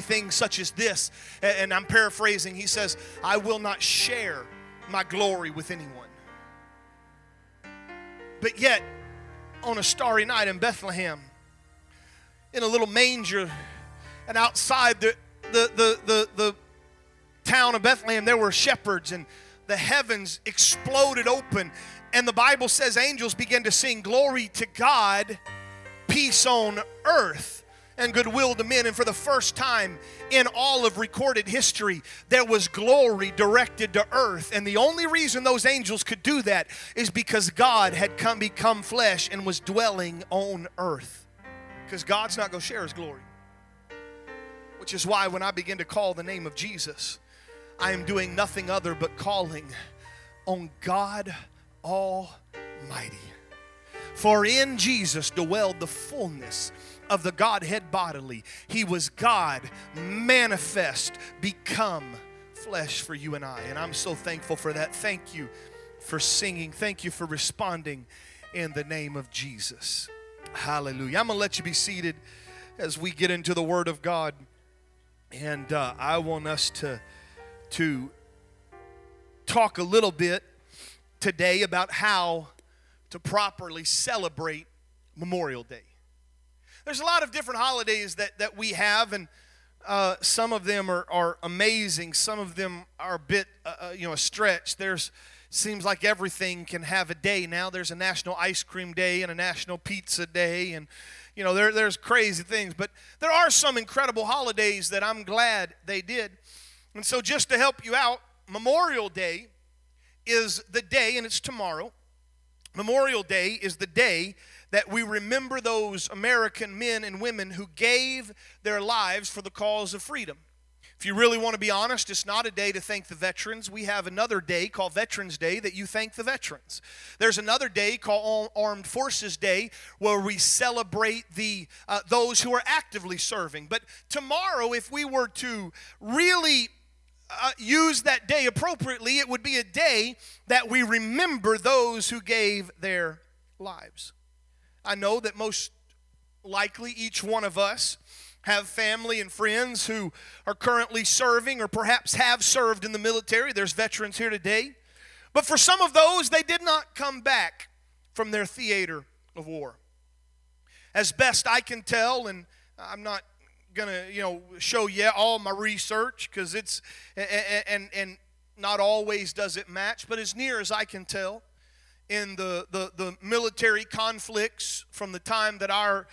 things such as this, and I'm paraphrasing. He says, I will not share my glory with anyone. But yet, on a starry night in Bethlehem, in a little manger, and outside the, the, the, the, the town of Bethlehem, there were shepherds, and the heavens exploded open. And the Bible says angels began to sing, Glory to God, peace on earth and goodwill to men. And for the first time in all of recorded history, there was glory directed to earth. And the only reason those angels could do that is because God had come become flesh and was dwelling on earth. Because God's not going to share his glory. Which is why when I begin to call the name of Jesus, I am doing nothing other but calling on God Almighty. For in Jesus dwelled the fullness of the Godhead bodily. He was God manifest, become flesh for you and I. And I'm so thankful for that. Thank you for singing. Thank you for responding in the name of Jesus. Hallelujah. I'm going to let you be seated as we get into the Word of God. And uh, I want us to, to talk a little bit today about how to properly celebrate Memorial Day. There's a lot of different holidays that, that we have, and uh, some of them are, are amazing. Some of them are a bit, uh, uh, you know, a stretch. There's seems like everything can have a day now. There's a National Ice Cream Day and a National Pizza Day, and you know, there, there's crazy things. But there are some incredible holidays that I'm glad they did. And so, just to help you out, Memorial Day is the day, and it's tomorrow. Memorial Day is the day that we remember those American men and women who gave their lives for the cause of freedom. If you really want to be honest, it's not a day to thank the veterans. We have another day called Veterans Day that you thank the veterans. There's another day called Armed Forces Day where we celebrate the uh, those who are actively serving. But tomorrow, if we were to really uh, use that day appropriately, it would be a day that we remember those who gave their lives. I know that most likely each one of us have family and friends who are currently serving or perhaps have served in the military. There's veterans here today. But for some of those, they did not come back from their theater of war. As best I can tell, and I'm not going to, you know, show you all my research because it's, and, and, and not always does it match, but as near as I can tell, in the, the, the military conflicts from the time that our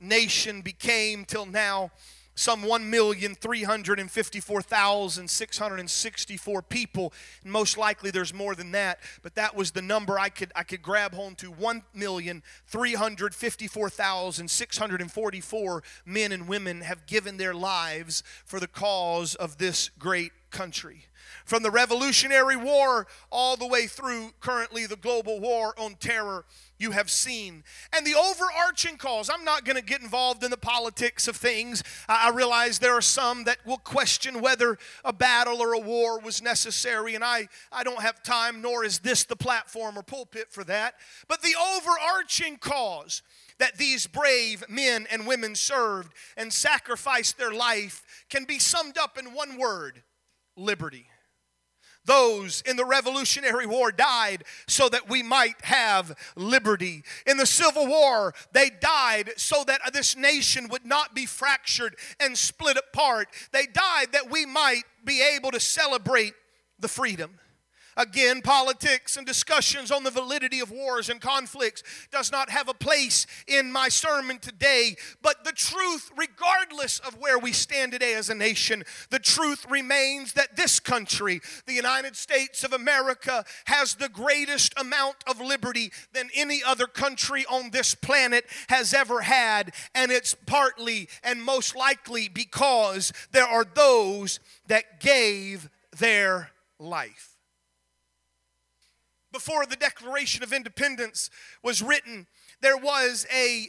nation became till now some 1,354,664 people. Most likely there's more than that, but that was the number I could I could grab home to 1,354,644 men and women have given their lives for the cause of this great country from the Revolutionary War all the way through currently the global war on terror you have seen. And the overarching cause, I'm not going to get involved in the politics of things. I realize there are some that will question whether a battle or a war was necessary, and I, I don't have time, nor is this the platform or pulpit for that. But the overarching cause that these brave men and women served and sacrificed their life can be summed up in one word liberty. Those in the Revolutionary War died so that we might have liberty. In the Civil War, they died so that this nation would not be fractured and split apart. They died that we might be able to celebrate the freedom. Again, politics and discussions on the validity of wars and conflicts does not have a place in my sermon today. But the truth, regardless of where we stand today as a nation, the truth remains that this country, the United States of America, has the greatest amount of liberty than any other country on this planet has ever had. And it's partly and most likely because there are those that gave their life before the Declaration of Independence was written, there was a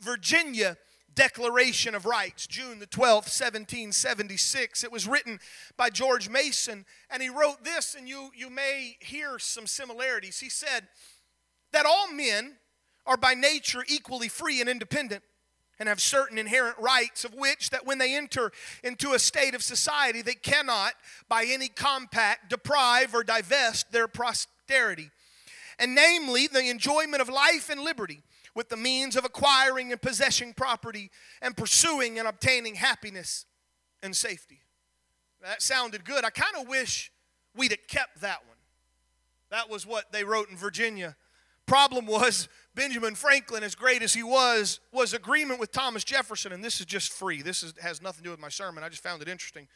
Virginia Declaration of Rights, June the 12th, 1776. It was written by George Mason, and he wrote this, and you, you may hear some similarities. He said that all men are by nature equally free and independent, and have certain inherent rights of which that when they enter into a state of society they cannot by any compact deprive or divest their posterity and namely the enjoyment of life and liberty with the means of acquiring and possessing property and pursuing and obtaining happiness and safety that sounded good i kind of wish we'd have kept that one that was what they wrote in virginia problem was Benjamin Franklin, as great as he was, was agreement with Thomas Jefferson, and this is just free. This is, has nothing to do with my sermon. I just found it interesting.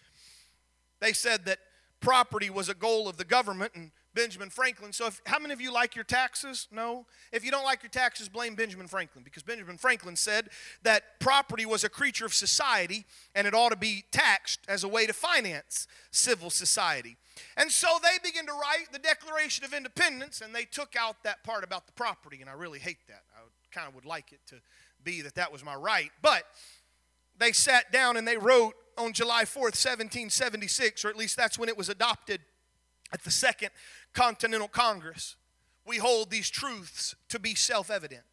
They said that property was a goal of the government and Benjamin Franklin. So, if, how many of you like your taxes? No. If you don't like your taxes, blame Benjamin Franklin because Benjamin Franklin said that property was a creature of society and it ought to be taxed as a way to finance civil society. And so they began to write the Declaration of Independence and they took out that part about the property, and I really hate that. I kind of would like it to be that that was my right. But they sat down and they wrote on July 4th, 1776, or at least that's when it was adopted at the Second Continental Congress. We hold these truths to be self evident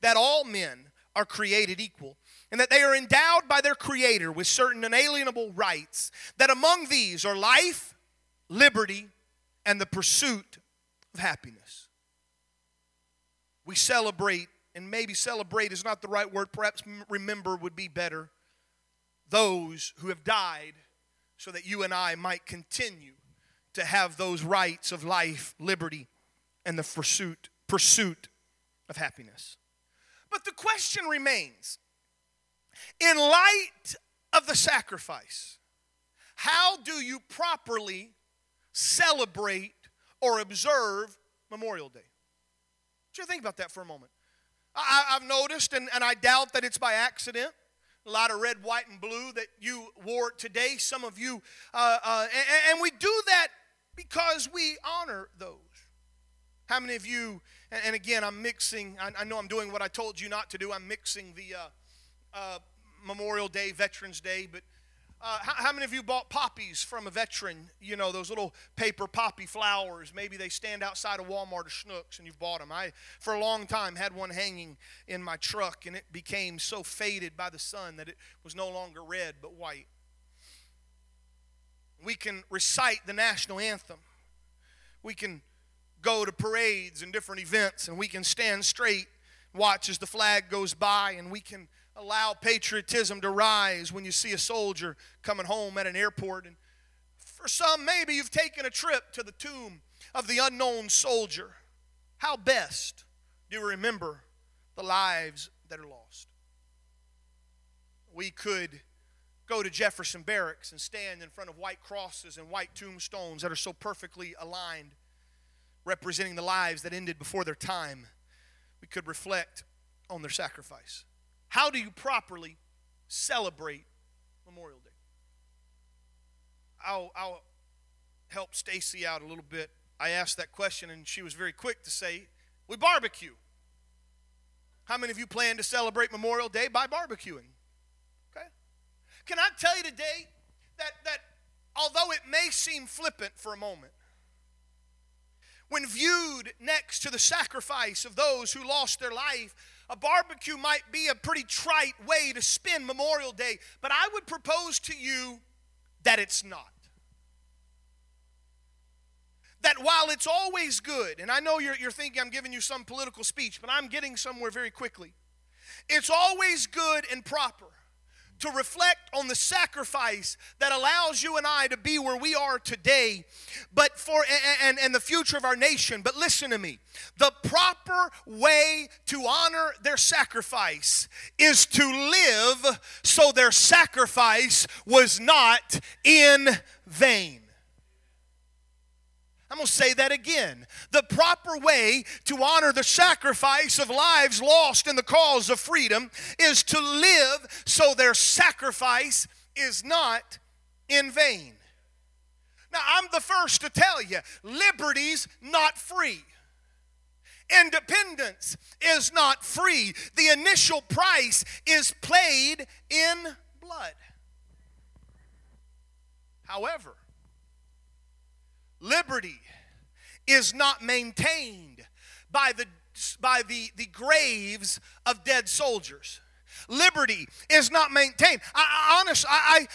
that all men are created equal and that they are endowed by their Creator with certain inalienable rights, that among these are life, liberty, and the pursuit of happiness. We celebrate, and maybe celebrate is not the right word, perhaps remember would be better, those who have died so that you and I might continue to have those rights of life, liberty, and the pursuit, pursuit of happiness. But the question remains in light of the sacrifice, how do you properly celebrate or observe Memorial Day? Just think about that for a moment. I, have noticed, and, and I doubt that it's by accident, a lot of red, white, and blue that you wore today. Some of you, uh, uh, and, and, we do that because we honor those. How many of you, and, again, I'm mixing, I, know I'm doing what I told you not to do. I'm mixing the uh, uh Memorial Day, Veterans Day, but uh, how, how, many of you bought poppies from a veteran? You know, those little paper poppy flowers. Maybe they stand outside of Walmart or Schnucks and you've bought them. I, for a long time, had one hanging in my truck and it became so faded by the sun that it was no longer red but white. We can recite the national anthem. We can go to parades and different events and we can stand straight, watch as the flag goes by, and we can allow patriotism to rise when you see a soldier coming home at an airport. And for some, maybe you've taken a trip to the tomb of the unknown soldier. How best do you remember the lives that are lost? We could go to Jefferson Barracks and stand in front of white crosses and white tombstones that are so perfectly aligned, representing the lives that ended before their time. We could reflect on their sacrifice. How do you properly celebrate Memorial Day? I'll, I'll help Stacy out a little bit. I asked that question and she was very quick to say, We barbecue. How many of you plan to celebrate Memorial Day by barbecuing? Can I tell you today that, that although it may seem flippant for a moment, when viewed next to the sacrifice of those who lost their life, a barbecue might be a pretty trite way to spend Memorial Day, but I would propose to you that it's not. That while it's always good, and I know you're, you're thinking I'm giving you some political speech, but I'm getting somewhere very quickly. It's always good and proper to reflect on the sacrifice that allows you and I to be where we are today, but for and, and the future of our nation. But listen to me. The proper way to honor their sacrifice is to live so their sacrifice was not in vain. I'm going to say that again. The proper way to honor the sacrifice of lives lost in the cause of freedom is to live so their sacrifice is not in vain. Now, I'm the first to tell you liberty's not free. Independence is not free. The initial price is paid in blood. However, liberty is not maintained by the, by the, the graves of dead soldiers. Liberty is not maintained. I, I honest, I,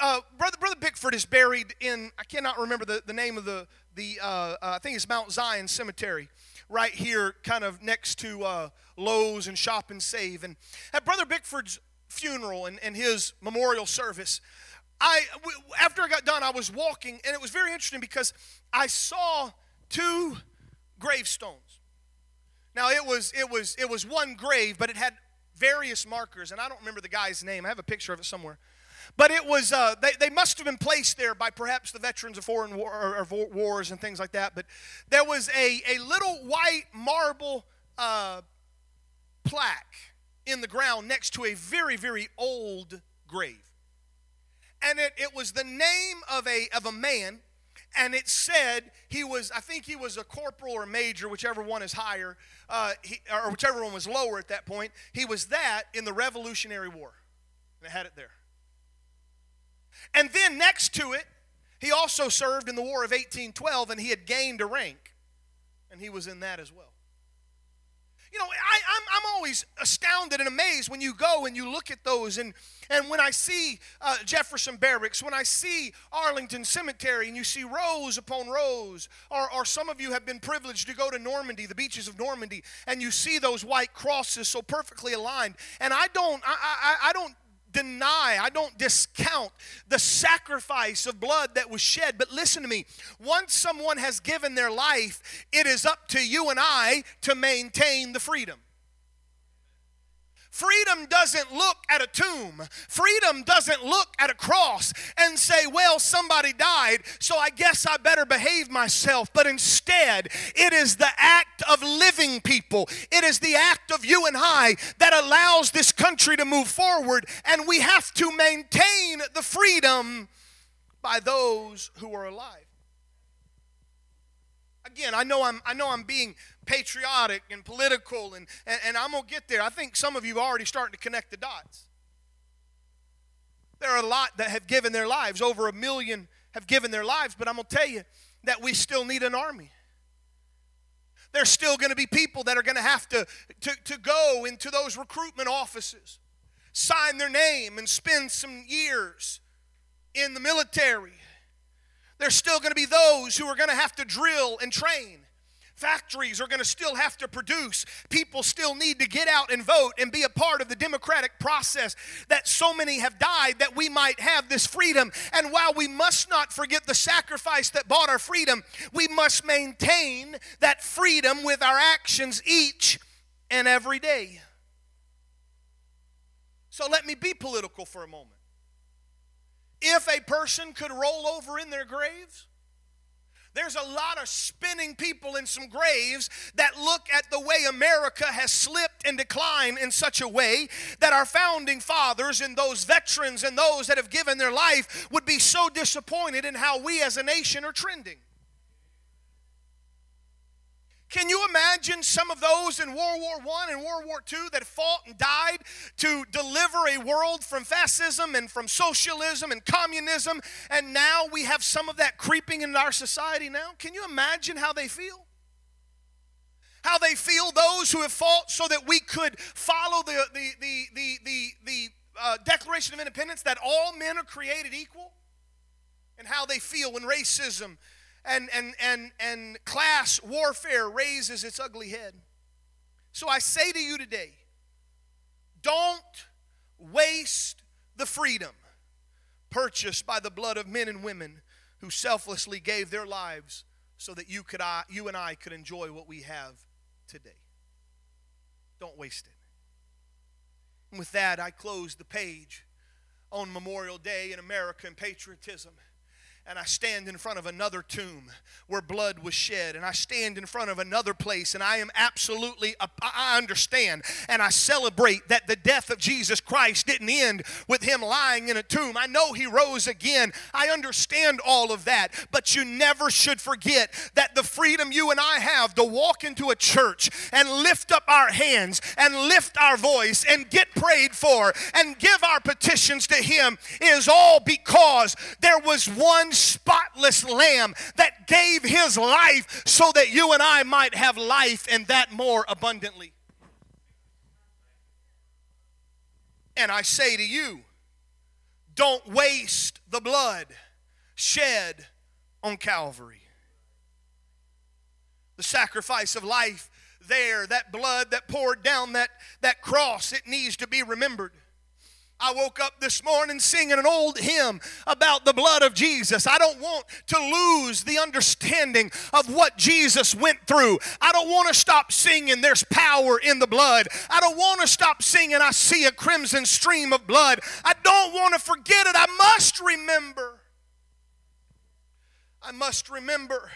I uh, brother, brother Bickford is buried in. I cannot remember the, the name of the the. Uh, uh, I think it's Mount Zion Cemetery, right here, kind of next to uh, Lowe's and Shop and Save. And at brother Bickford's funeral and, and his memorial service, I after I got done, I was walking, and it was very interesting because I saw two gravestones. Now it was it was it was one grave, but it had various markers, and I don't remember the guy's name. I have a picture of it somewhere. But it was, uh, they, they must have been placed there by perhaps the veterans of foreign war, or, or wars and things like that. But there was a, a little white marble uh, plaque in the ground next to a very, very old grave. And it, it was the name of a, of a man and it said he was i think he was a corporal or major whichever one is higher uh, he, or whichever one was lower at that point. He was that in the revolutionary war. And it had it there. And then next to it he also served in the war of 1812 and he had gained a rank. And he was in that as well you know, I, I'm, I'm always astounded and amazed when you go and you look at those. And, and when I see uh, Jefferson Barracks, when I see Arlington Cemetery, and you see rows upon rows, or, or some of you have been privileged to go to Normandy, the beaches of Normandy, and you see those white crosses so perfectly aligned. And I don't, I, I, I don't deny, I don't discount the sacrifice of blood that was shed. But listen to me once someone has given their life, it is up to you and I to maintain the freedom. Freedom doesn't look at a tomb. Freedom doesn't look at a cross and say, well, somebody died, so I guess I better behave myself. But instead, it is the act of living people, it is the act of you and I that allows this country to move forward, and we have to maintain the freedom by those who are alive. Again, I know I'm, I know I'm being patriotic and political, and, and, and I'm going to get there. I think some of you are already starting to connect the dots. There are a lot that have given their lives, over a million have given their lives, but I'm going to tell you that we still need an army. There's still going to be people that are going to have to, to, to go into those recruitment offices, sign their name, and spend some years in the military. There's still going to be those who are going to have to drill and train. Factories are going to still have to produce. People still need to get out and vote and be a part of the democratic process that so many have died that we might have this freedom. And while we must not forget the sacrifice that bought our freedom, we must maintain that freedom with our actions each and every day. So let me be political for a moment. If a person could roll over in their graves, there's a lot of spinning people in some graves that look at the way America has slipped and declined in such a way that our founding fathers and those veterans and those that have given their life would be so disappointed in how we as a nation are trending. Can you imagine some of those in World War I and World War II that fought and died to deliver a world from fascism and from socialism and communism, and now we have some of that creeping into our society now? Can you imagine how they feel? How they feel those who have fought so that we could follow the, the, the, the, the, the uh, Declaration of Independence that all men are created equal? And how they feel when racism and, and, and, and class warfare raises its ugly head. So I say to you today don't waste the freedom purchased by the blood of men and women who selflessly gave their lives so that you, could, I, you and I could enjoy what we have today. Don't waste it. And with that, I close the page on Memorial Day in America and patriotism and I stand in front of another tomb where blood was shed, and I stand in front of another place, and I am absolutely, I understand, and I celebrate that the death of Jesus Christ didn't end with him lying in a tomb. I know he rose again. I understand all of that, but you never should forget that the freedom you and I have to walk into a church and lift up our hands and lift our voice and get prayed for and give our petitions to him is all because there was one spotless lamb that gave his life so that you and I might have life and that more abundantly. And I say to you, don't waste the blood shed on Calvary. The sacrifice of life there, that blood that poured down that, that cross, it needs to be remembered. I woke up this morning singing an old hymn about the blood of Jesus. I don't want to lose the understanding of what Jesus went through. I don't want to stop singing, There's power in the blood. I don't want to stop singing, I see a crimson stream of blood. I don't want to forget it. I must remember. I must remember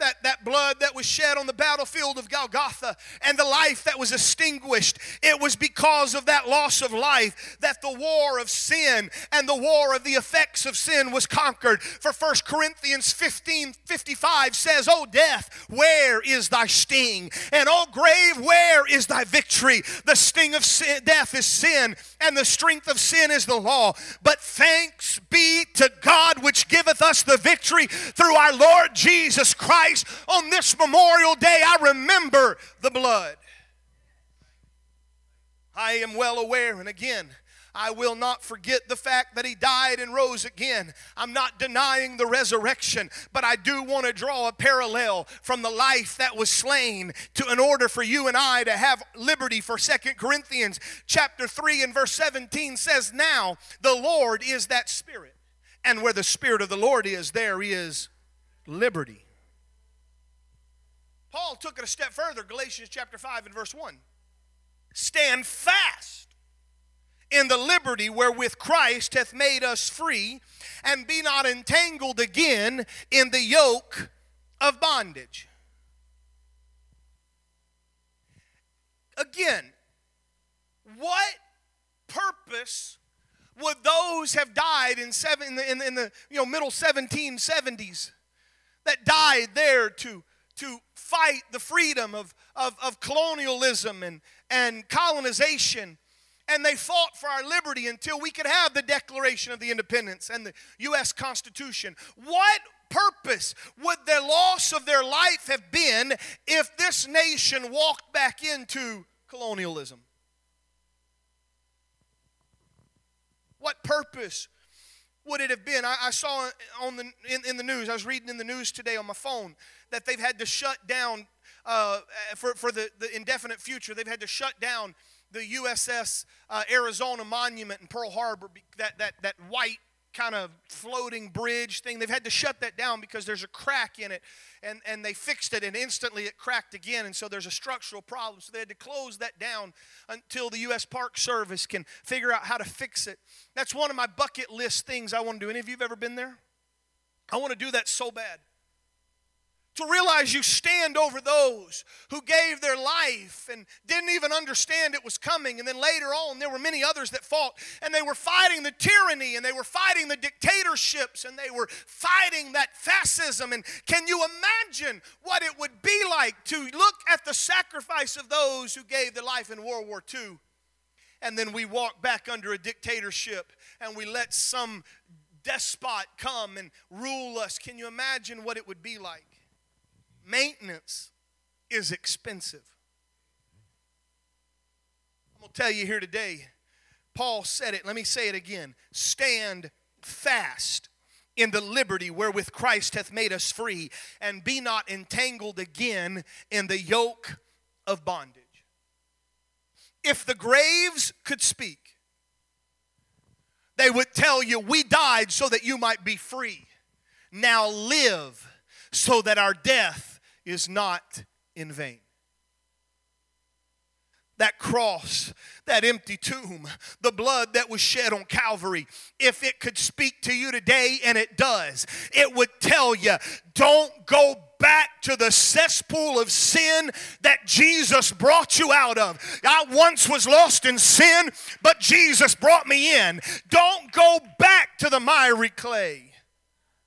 that, that blood that was shed on the battlefield of Golgotha and the life that was extinguished, it was because of that loss of life that the war of sin and the war of the effects of sin was conquered. For 1 Corinthians 15 55 says, Oh, death, where is thy sting? And oh, grave, where is thy victory? The sting of sin, death is sin, and the strength of sin is the law. But thanks be to God which giveth us the victory through our Lord Jesus Christ Christ on this Memorial Day, I remember the blood. I am well aware, and again, I will not forget the fact that he died and rose again. I'm not denying the resurrection, but I do want to draw a parallel from the life that was slain to in order for you and I to have liberty for Second Corinthians chapter 3 and verse 17 says, "Now the Lord is that spirit, and where the spirit of the Lord is, there is liberty." Paul took it a step further, Galatians chapter 5 and verse 1. Stand fast in the liberty wherewith Christ hath made us free, and be not entangled again in the yoke of bondage. Again, what purpose would those have died in, seven, in, the, in, the, you know, middle 1770s that died there to to fight the freedom of, of, of colonialism and, and colonization. And they fought for our liberty until we could have the Declaration of the Independence and the U.S. Constitution. What purpose would the loss of their life have been if this nation walked back into colonialism? What purpose would it have been? I, I saw on the, in, in, the news, I was reading in the news today on my phone that they've had to shut down uh, for, for the, the indefinite future, they've had to shut down the USS uh, Arizona Monument in Pearl Harbor, that, that, that white kind of floating bridge thing. They've had to shut that down because there's a crack in it, and, and they fixed it, and instantly it cracked again, and so there's a structural problem. So they had to close that down until the U.S. Park Service can figure out how to fix it. That's one of my bucket list things I want to do. Any of you have ever been there? I want to do that so bad to realize you stand over those who gave their life and didn't even understand it was coming. And then later on, there were many others that fought, and they were fighting the tyranny, and they were fighting the dictatorships, and they were fighting that fascism. And can you imagine what it would be like to look at the sacrifice of those who gave their life in World War II? And then we walk back under a dictatorship and we let some despot come and rule us. Can you imagine what it would be like? Maintenance is expensive. I'm going to tell you here today, Paul said it. Let me say it again. Stand fast in the liberty wherewith Christ hath made us free, and be not entangled again in the yoke of bondage. If the graves could speak, they would tell you, We died so that you might be free. Now live so that our death is not in vain. That cross, that empty tomb, the blood that was shed on Calvary, if it could speak to you today, and it does, it would tell you don't go back to the cesspool of sin that Jesus brought you out of. I once was lost in sin, but Jesus brought me in. Don't go back to the miry clay.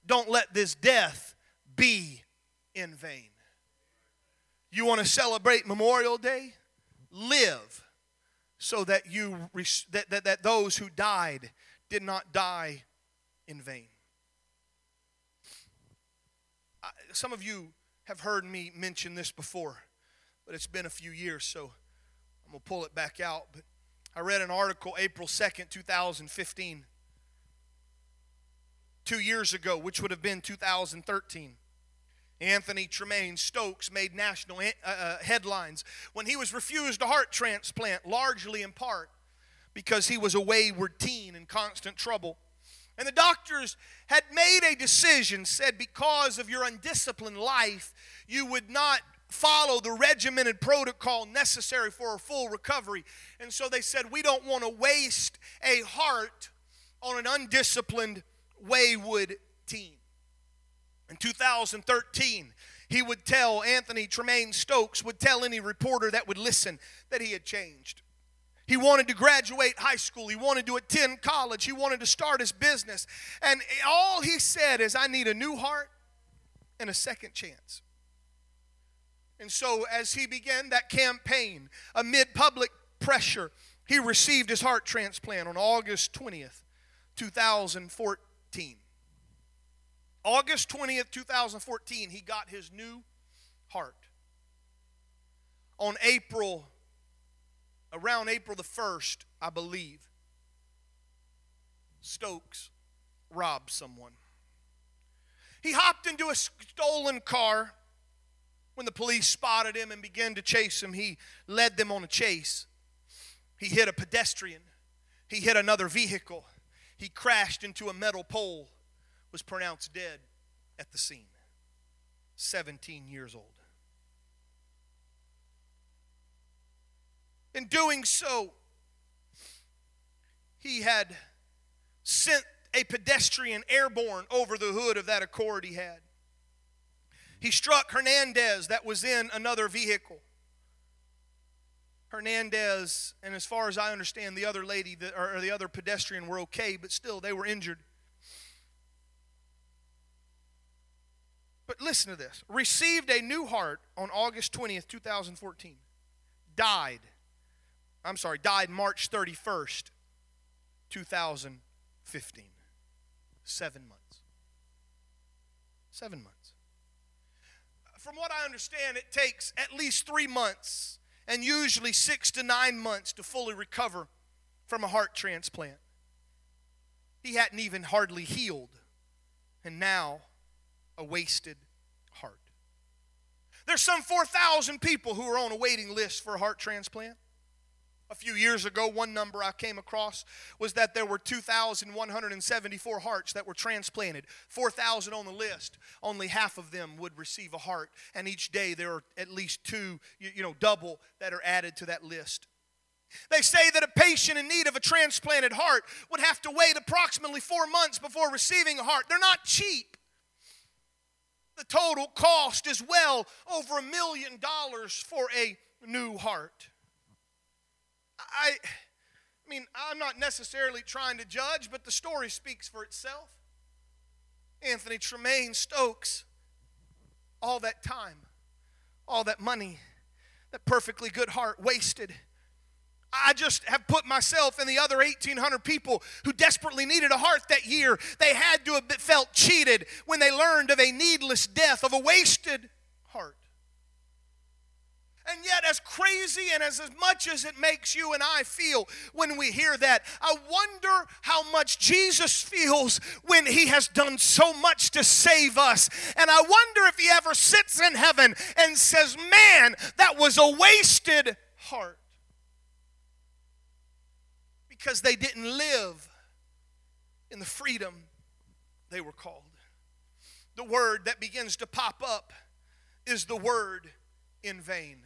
Don't let this death be in vain. You want to celebrate Memorial Day? Live so that you that, that, that those who died did not die in vain. I, some of you have heard me mention this before, but it's been a few years, so I'm gonna pull it back out. But I read an article April 2nd, 2015, two years ago, which would have been 2013. Anthony Tremaine Stokes made national uh, uh, headlines when he was refused a heart transplant, largely in part because he was a wayward teen in constant trouble. And the doctors had made a decision, said, because of your undisciplined life, you would not follow the regimented protocol necessary for a full recovery. And so they said, we don't want to waste a heart on an undisciplined, wayward teen. In 2013, he would tell, Anthony Tremaine Stokes would tell any reporter that would listen that he had changed. He wanted to graduate high school. He wanted to attend college. He wanted to start his business. And all he said is, I need a new heart and a second chance. And so, as he began that campaign amid public pressure, he received his heart transplant on August 20th, 2014. August 20th, 2014, he got his new heart. On April around April the 1st, I believe, Stokes robbed someone. He hopped into a stolen car. When the police spotted him and began to chase him, he led them on a chase. He hit a pedestrian. He hit another vehicle. He crashed into a metal pole, was pronounced dead at the scene. 17 years old. In doing so, he had sent a pedestrian airborne over the hood of that Accord he had. He struck Hernandez that was in another vehicle. Hernandez, and as far as I understand, the other lady or the other pedestrian were okay, but still they were injured. But listen to this received a new heart on August 20th, 2014, died I'm sorry, died March 31st, 2015. Seven months. Seven months. From what I understand, it takes at least three months and usually six to nine months to fully recover from a heart transplant. He hadn't even hardly healed, and now a wasted heart. There's some 4,000 people who are on a waiting list for a heart transplant a few years ago, one number I came across was that there were 2,174 hearts that were transplanted, 4,000 on the list. Only half of them would receive a heart, and each day there are at least two, you know, double that are added to that list. They say that a patient in need of a transplanted heart would have to wait approximately four months before receiving a heart. They're not cheap. The total cost is well over a million dollars for a new heart. I, I mean, I'm not necessarily trying to judge, but the story speaks for itself. Anthony Tremaine Stokes, all that time, all that money, that perfectly good heart wasted. I just have put myself and the other 1,800 people who desperately needed a heart that year. They had to have felt cheated when they learned of a needless death, of a wasted heart. And yet, as crazy and as, as much as it makes you and I feel when we hear that, I wonder how much Jesus feels when he has done so much to save us. And I wonder if he ever sits in heaven and says, Man, that was a wasted heart. Because they didn't live in the freedom they were called. The word that begins to pop up is the word in vain.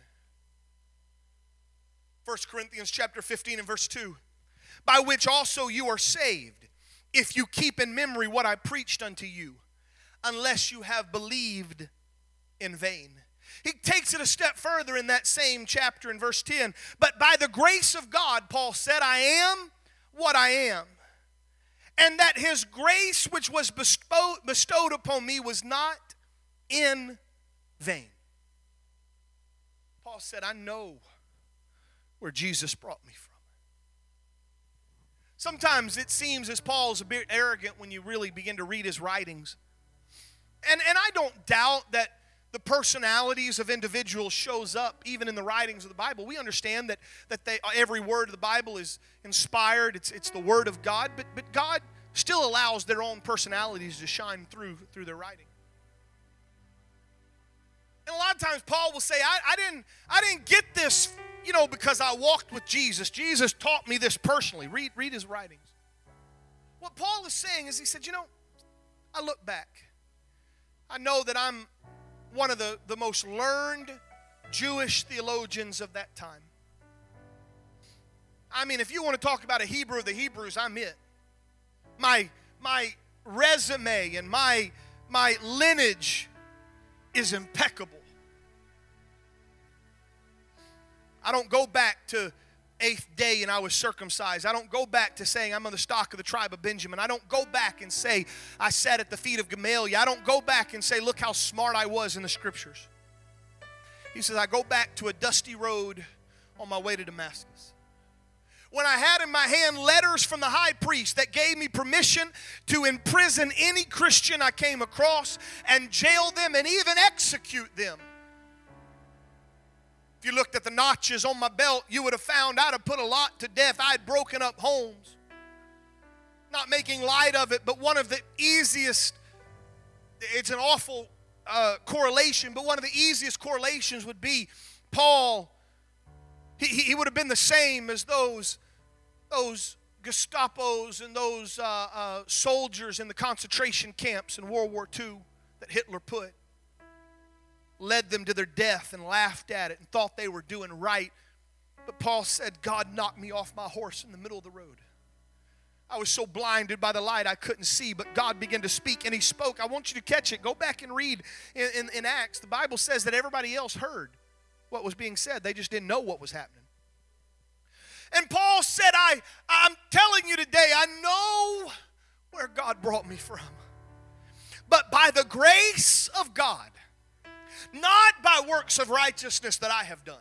1 Corinthians chapter 15 and verse 2. By which also you are saved, if you keep in memory what I preached unto you, unless you have believed in vain. He takes it a step further in that same chapter in verse 10. But by the grace of God, Paul said, I am what I am. And that his grace, which was bestowed upon me, was not in vain. Paul said, I know where Jesus brought me from. Sometimes it seems as Paul's a bit arrogant when you really begin to read his writings. And, and I don't doubt that the personalities of individuals shows up even in the writings of the Bible. We understand that, that they, every word of the Bible is inspired, it's, it's the word of God, but, but God still allows their own personalities to shine through through their writing. And a lot of times Paul will say, I, I didn't I didn't get this, you know, because I walked with Jesus. Jesus taught me this personally. Read, read his writings. What Paul is saying is he said, you know, I look back. I know that I'm one of the, the most learned Jewish theologians of that time. I mean, if you want to talk about a Hebrew of the Hebrews, I'm it. My, my resume and my, my lineage is impeccable. I don't go back to eighth day and I was circumcised. I don't go back to saying I'm of the stock of the tribe of Benjamin. I don't go back and say I sat at the feet of Gamaliel. I don't go back and say, look how smart I was in the scriptures. He says, I go back to a dusty road on my way to Damascus. When I had in my hand letters from the high priest that gave me permission to imprison any Christian I came across and jail them and even execute them if you looked at the notches on my belt, you would have found I'd have put a lot to death. I had broken up homes. Not making light of it, but one of the easiest, it's an awful uh, correlation, but one of the easiest correlations would be Paul, he, he would have been the same as those, those Gestapos and those uh, uh, soldiers in the concentration camps in World War II that Hitler put led them to their death and laughed at it and thought they were doing right. But Paul said, God knocked me off my horse in the middle of the road. I was so blinded by the light I couldn't see, but God began to speak and He spoke. I want you to catch it. Go back and read in, in, in Acts. The Bible says that everybody else heard what was being said, they just didn't know what was happening. And Paul said, I, I'm telling you today, I know where God brought me from. But by the grace of God, not by works of righteousness that I have done,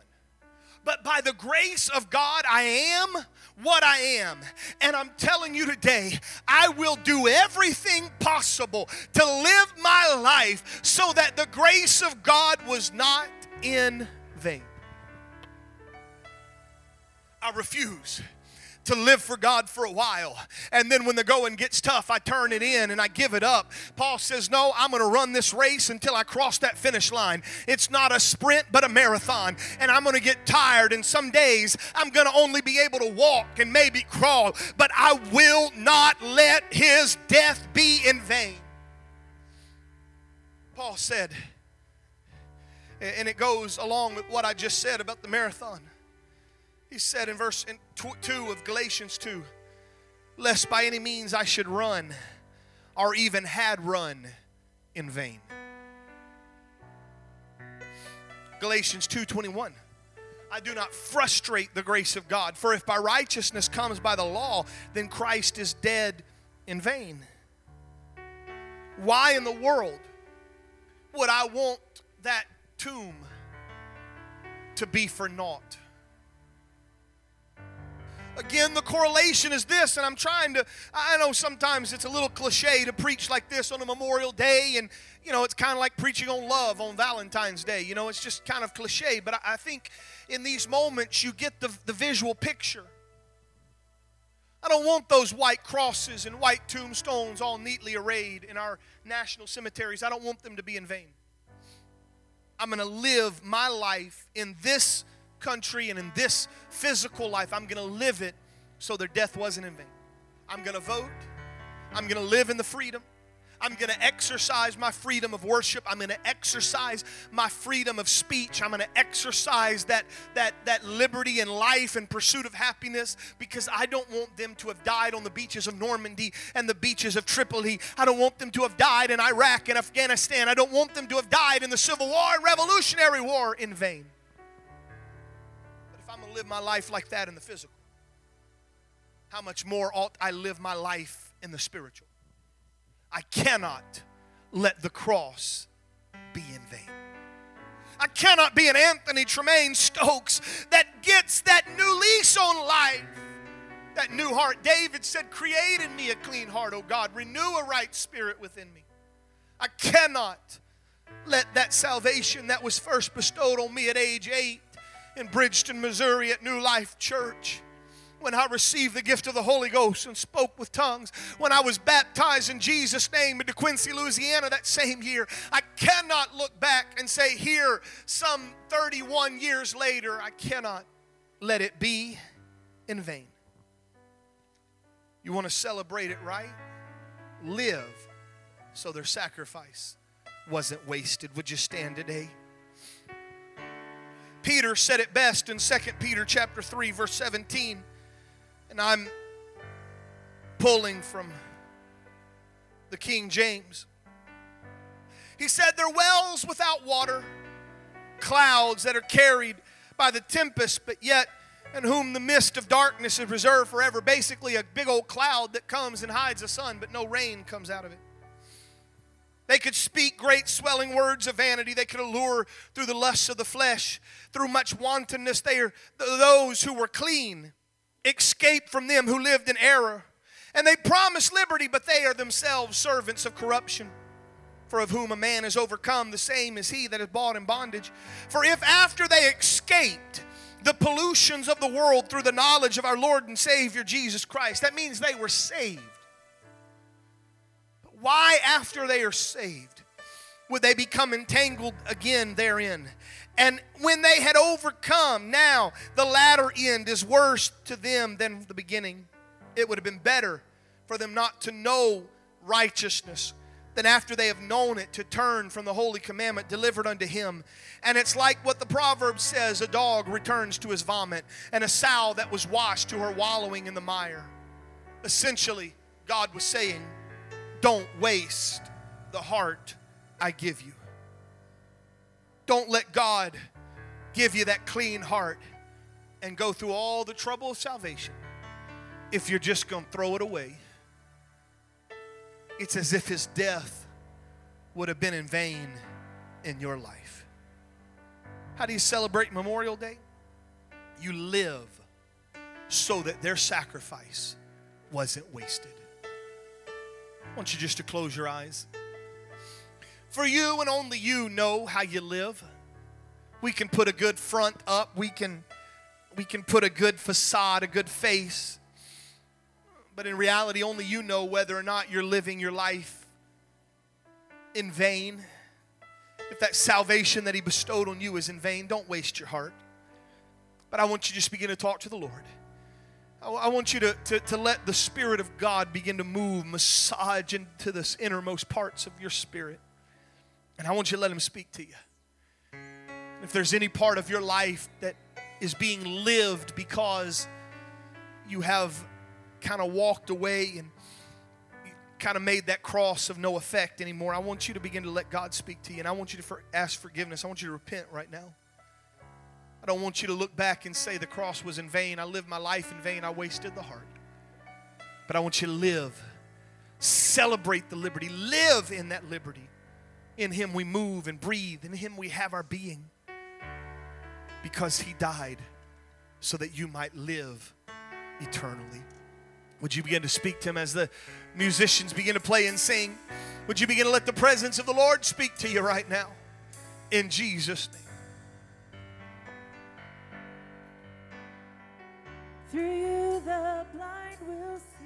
but by the grace of God, I am what I am. And I'm telling you today, I will do everything possible to live my life so that the grace of God was not in vain. I refuse to live for God for a while. And then when the going gets tough, I turn it in and I give it up. Paul says, No, I'm going to run this race until I cross that finish line. It's not a sprint, but a marathon. And I'm going to get tired. And some days I'm going to only be able to walk and maybe crawl, but I will not let his death be in vain. Paul said, and it goes along with what I just said about the marathon. He said in verse 2 of Galatians 2 Lest by any means I should run or even had run in vain. Galatians 2:21 I do not frustrate the grace of God for if by righteousness comes by the law then Christ is dead in vain. Why in the world would I want that tomb to be for naught? Again, the correlation is this, and I'm trying to, I know sometimes it's a little cliche to preach like this on a Memorial Day, and, you know, it's kind of like preaching on love on Valentine's Day. You know, it's just kind of cliche, but I think in these moments you get the, the visual picture. I don't want those white crosses and white tombstones all neatly arrayed in our national cemeteries. I don't want them to be in vain. I'm going to live my life in this country and in this physical life. I'm going to live it so their death wasn't in vain. I'm going to vote. I'm going to live in the freedom. I'm going to exercise my freedom of worship. I'm going to exercise my freedom of speech. I'm going to exercise that, that, that liberty in life and pursuit of happiness because I don't want them to have died on the beaches of Normandy and the beaches of Tripoli. I don't want them to have died in Iraq and Afghanistan. I don't want them to have died in the Civil War and Revolutionary War in vain live my life like that in the physical, how much more ought I live my life in the spiritual? I cannot let the cross be in vain. I cannot be an Anthony Tremaine Stokes that gets that new lease on life, that new heart. David said, Create in me a clean heart, O God, renew a right spirit within me. I cannot let that salvation that was first bestowed on me at age eight in Bridgeton, Missouri at New Life Church, when I received the gift of the Holy Ghost and spoke with tongues, when I was baptized in Jesus' name in DeQuincy, Louisiana that same year, I cannot look back and say, here, some 31 years later, I cannot let it be in vain. You want to celebrate it right? Live so their sacrifice wasn't wasted. Would you stand today? Peter said it best in 2 Peter chapter 3 verse 17. And I'm pulling from the King James. He said, They're wells without water, clouds that are carried by the tempest, but yet in whom the mist of darkness is reserved forever. Basically, a big old cloud that comes and hides the sun, but no rain comes out of it. They could speak great swelling words of vanity. They could allure through the lusts of the flesh, through much wantonness. They are those who were clean, escaped from them who lived in error. And they promise liberty, but they are themselves servants of corruption. For of whom a man is overcome, the same is he that is bought in bondage. For if after they escaped the pollutions of the world through the knowledge of our Lord and Savior Jesus Christ, that means they were saved why, after they are saved, would they become entangled again therein? And when they had overcome, now the latter end is worse to them than the beginning. It would have been better for them not to know righteousness than after they have known it to turn from the holy commandment delivered unto him. And it's like what the proverb says a dog returns to his vomit, and a sow that was washed to her wallowing in the mire. Essentially, God was saying, don't waste the heart I give you. Don't let God give you that clean heart and go through all the trouble of salvation if you're just going to throw it away. It's as if his death would have been in vain in your life. How do you celebrate Memorial Day? You live so that their sacrifice wasn't wasted. Want you just to close your eyes. For you and only you know how you live. We can put a good front up. We can we can put a good facade, a good face. But in reality, only you know whether or not you're living your life in vain. If that salvation that He bestowed on you is in vain, don't waste your heart. But I want you to just begin to talk to the Lord. I want you to, to, to let the Spirit of God begin to move, massage into the innermost parts of your spirit. And I want you to let Him speak to you. If there's any part of your life that is being lived because you have kind of walked away and kind of made that cross of no effect anymore, I want you to begin to let God speak to you. And I want you to for, ask forgiveness. I want you to repent right now. I don't want you to look back and say the cross was in vain. I lived my life in vain. I wasted the heart. But I want you to live. Celebrate the liberty. Live in that liberty. In Him we move and breathe. In Him we have our being. Because He died so that you might live eternally. Would you begin to speak to Him as the musicians begin to play and sing? Would you begin to let the presence of the Lord speak to you right now? In Jesus' name. Through you, the blind will see.